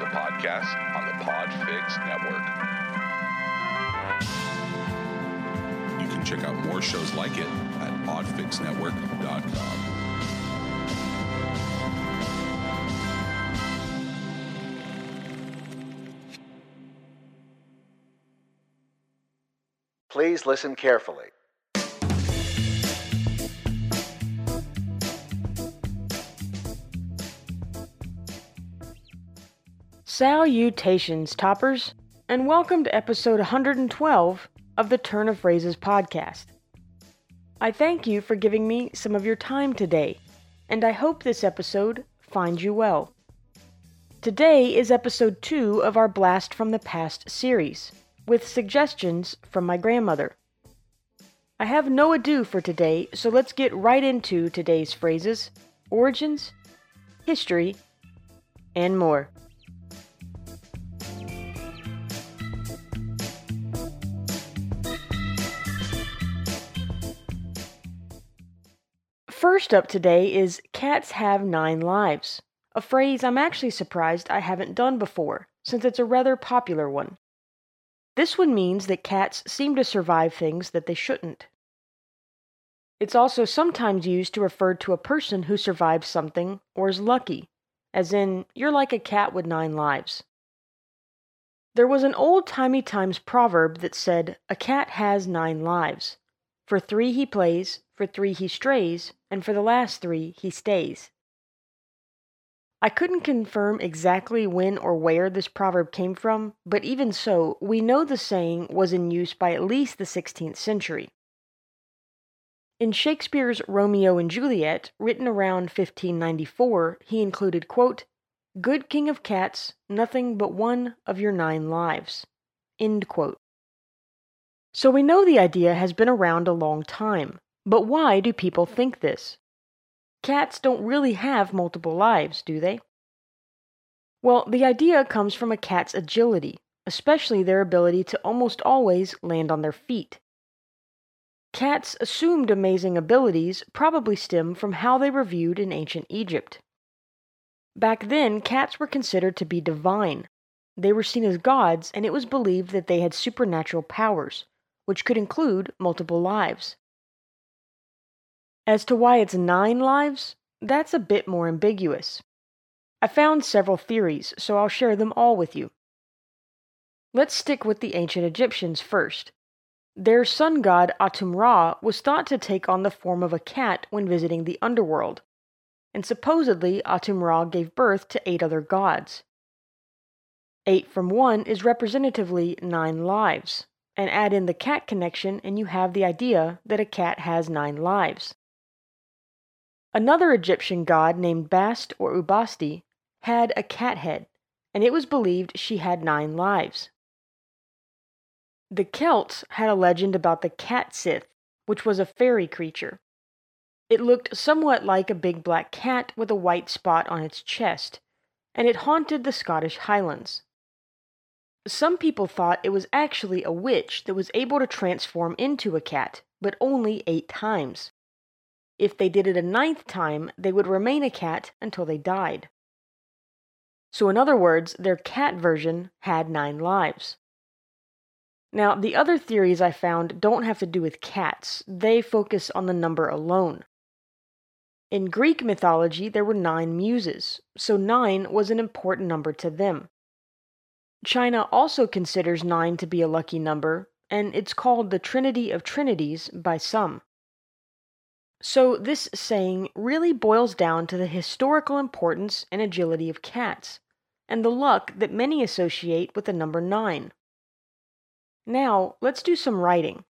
a podcast on the Podfix Network. You can check out more shows like it at podfixnetwork.com. Please listen carefully. Salutations, toppers, and welcome to episode 112 of the Turn of Phrases podcast. I thank you for giving me some of your time today, and I hope this episode finds you well. Today is episode 2 of our Blast from the Past series, with suggestions from my grandmother. I have no ado for today, so let's get right into today's phrases, origins, history, and more. First up today is Cats Have Nine Lives, a phrase I'm actually surprised I haven't done before, since it's a rather popular one. This one means that cats seem to survive things that they shouldn't. It's also sometimes used to refer to a person who survives something or is lucky, as in, you're like a cat with nine lives. There was an old timey times proverb that said, A cat has nine lives. For three he plays, for three he strays, and for the last three he stays. I couldn't confirm exactly when or where this proverb came from, but even so, we know the saying was in use by at least the 16th century. In Shakespeare's Romeo and Juliet, written around 1594, he included, quote, Good king of cats, nothing but one of your nine lives. End quote. So we know the idea has been around a long time, but why do people think this? Cats don't really have multiple lives, do they? Well, the idea comes from a cat's agility, especially their ability to almost always land on their feet. Cats' assumed amazing abilities probably stem from how they were viewed in ancient Egypt. Back then, cats were considered to be divine. They were seen as gods, and it was believed that they had supernatural powers, which could include multiple lives. As to why it's nine lives, that's a bit more ambiguous. I found several theories, so I'll share them all with you. Let's stick with the ancient Egyptians first. Their sun god Atum Ra was thought to take on the form of a cat when visiting the underworld, and supposedly Atum Ra gave birth to eight other gods. Eight from one is representatively nine lives, and add in the cat connection, and you have the idea that a cat has nine lives. Another Egyptian god named Bast or Ubasti had a cat head, and it was believed she had nine lives. The Celts had a legend about the cat sith, which was a fairy creature. It looked somewhat like a big black cat with a white spot on its chest, and it haunted the Scottish Highlands. Some people thought it was actually a witch that was able to transform into a cat, but only eight times. If they did it a ninth time, they would remain a cat until they died. So, in other words, their cat version had nine lives. Now, the other theories I found don't have to do with cats, they focus on the number alone. In Greek mythology, there were nine muses, so nine was an important number to them. China also considers nine to be a lucky number, and it's called the Trinity of Trinities by some. So, this saying really boils down to the historical importance and agility of cats, and the luck that many associate with the number 9. Now, let's do some writing.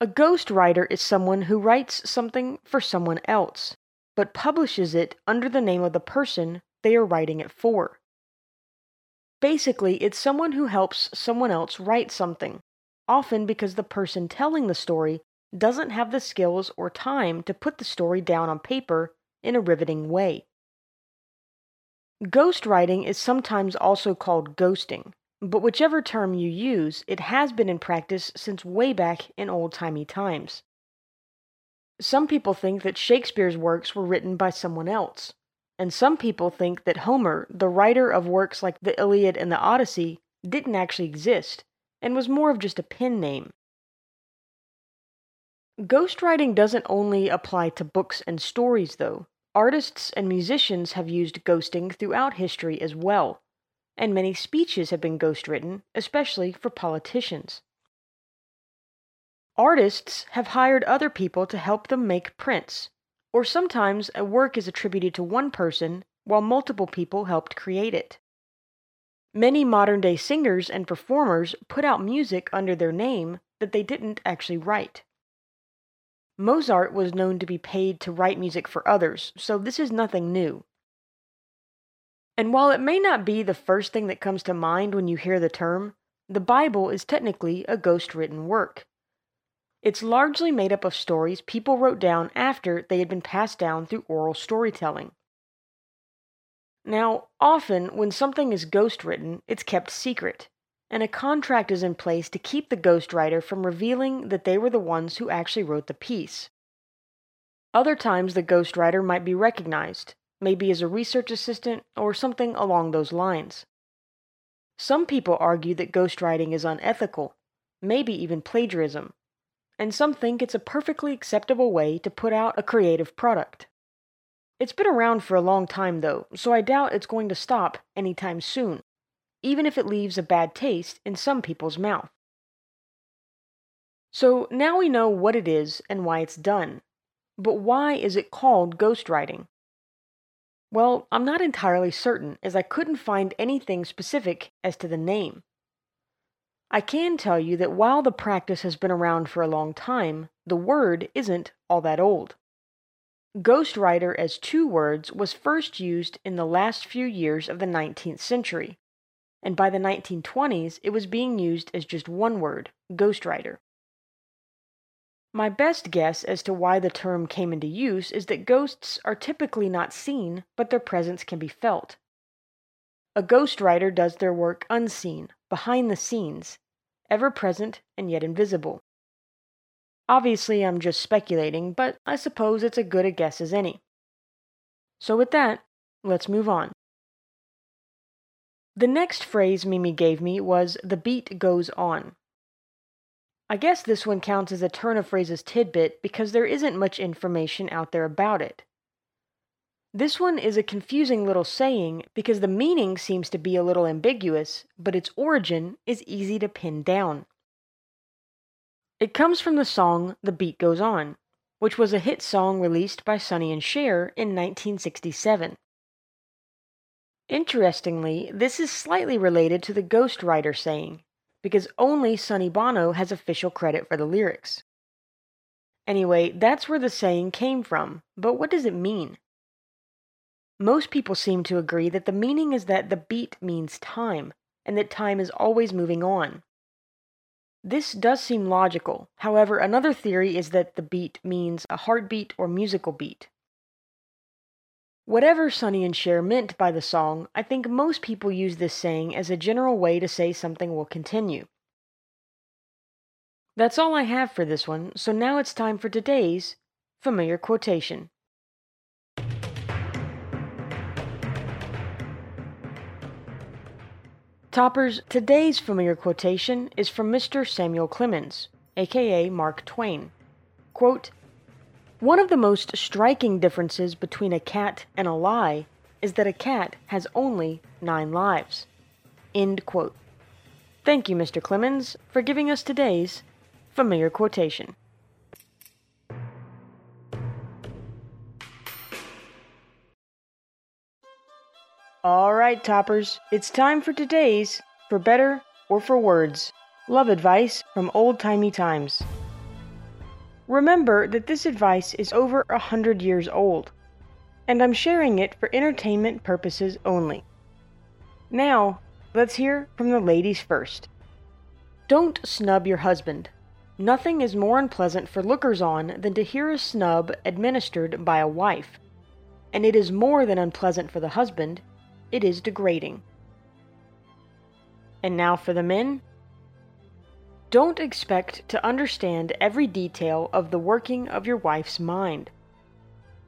A ghost writer is someone who writes something for someone else, but publishes it under the name of the person they are writing it for. Basically, it's someone who helps someone else write something, often because the person telling the story doesn't have the skills or time to put the story down on paper in a riveting way. Ghostwriting is sometimes also called ghosting, but whichever term you use, it has been in practice since way back in old timey times. Some people think that Shakespeare's works were written by someone else, and some people think that Homer, the writer of works like the Iliad and the Odyssey, didn't actually exist and was more of just a pen name. Ghostwriting doesn't only apply to books and stories, though. Artists and musicians have used ghosting throughout history as well, and many speeches have been ghostwritten, especially for politicians. Artists have hired other people to help them make prints, or sometimes a work is attributed to one person while multiple people helped create it. Many modern day singers and performers put out music under their name that they didn't actually write. Mozart was known to be paid to write music for others, so this is nothing new. And while it may not be the first thing that comes to mind when you hear the term, the Bible is technically a ghost written work. It's largely made up of stories people wrote down after they had been passed down through oral storytelling. Now, often when something is ghost written, it's kept secret, and a contract is in place to keep the ghostwriter from revealing that they were the ones who actually wrote the piece. Other times, the ghostwriter might be recognized, maybe as a research assistant or something along those lines. Some people argue that ghostwriting is unethical, maybe even plagiarism, and some think it's a perfectly acceptable way to put out a creative product. It's been around for a long time, though, so I doubt it's going to stop anytime soon, even if it leaves a bad taste in some people's mouth. So now we know what it is and why it's done. But why is it called ghostwriting? Well, I'm not entirely certain, as I couldn't find anything specific as to the name. I can tell you that while the practice has been around for a long time, the word isn't all that old. Ghostwriter as two words was first used in the last few years of the 19th century, and by the 1920s it was being used as just one word, ghostwriter. My best guess as to why the term came into use is that ghosts are typically not seen, but their presence can be felt. A ghostwriter does their work unseen, behind the scenes, ever present and yet invisible. Obviously, I'm just speculating, but I suppose it's as good a guess as any. So, with that, let's move on. The next phrase Mimi gave me was the beat goes on. I guess this one counts as a turn of phrases tidbit because there isn't much information out there about it. This one is a confusing little saying because the meaning seems to be a little ambiguous, but its origin is easy to pin down. It comes from the song The Beat Goes On, which was a hit song released by Sonny and Cher in 1967. Interestingly, this is slightly related to the ghostwriter saying, because only Sonny Bono has official credit for the lyrics. Anyway, that's where the saying came from, but what does it mean? Most people seem to agree that the meaning is that the beat means time, and that time is always moving on. This does seem logical. However, another theory is that the beat means a heartbeat or musical beat. Whatever Sonny and Cher meant by the song, I think most people use this saying as a general way to say something will continue. That's all I have for this one, so now it's time for today's familiar quotation. Toppers, today's familiar quotation is from Mr. Samuel Clemens, aka Mark Twain. Quote, One of the most striking differences between a cat and a lie is that a cat has only nine lives. End quote. Thank you, Mr. Clemens, for giving us today's familiar quotation. All right, toppers, it's time for today's For Better or for Words love advice from old timey times. Remember that this advice is over a hundred years old, and I'm sharing it for entertainment purposes only. Now, let's hear from the ladies first. Don't snub your husband. Nothing is more unpleasant for lookers on than to hear a snub administered by a wife. And it is more than unpleasant for the husband it is degrading. And now for the men. Don't expect to understand every detail of the working of your wife's mind.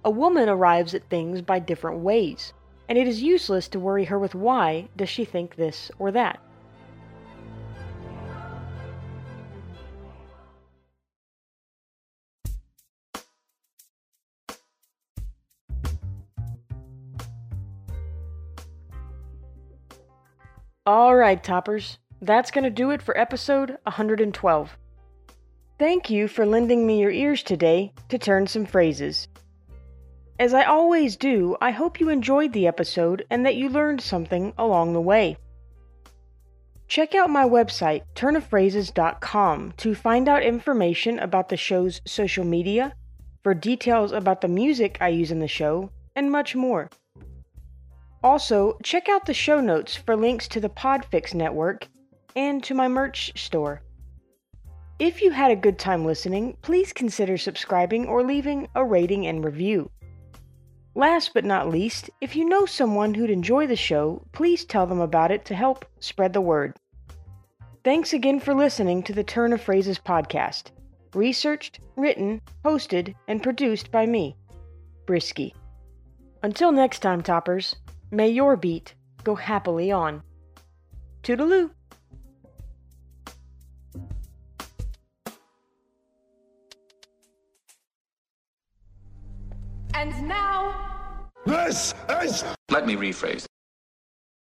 A woman arrives at things by different ways, and it is useless to worry her with why does she think this or that. Alright, toppers, that's going to do it for episode 112. Thank you for lending me your ears today to turn some phrases. As I always do, I hope you enjoyed the episode and that you learned something along the way. Check out my website, turnofphrases.com, to find out information about the show's social media, for details about the music I use in the show, and much more. Also, check out the show notes for links to the Podfix network and to my merch store. If you had a good time listening, please consider subscribing or leaving a rating and review. Last but not least, if you know someone who'd enjoy the show, please tell them about it to help spread the word. Thanks again for listening to the Turn of Phrases podcast. Researched, written, hosted, and produced by me, Brisky. Until next time, toppers, may your beat go happily on. Toodaloo! Now. This is. Let me rephrase.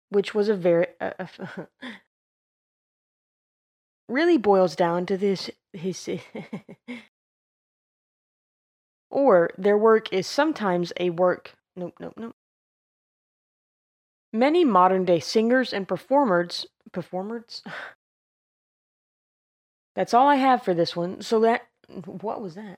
which was a very uh, really boils down to this his or their work is sometimes a work nope nope nope many modern day singers and performers performers that's all i have for this one so that what was that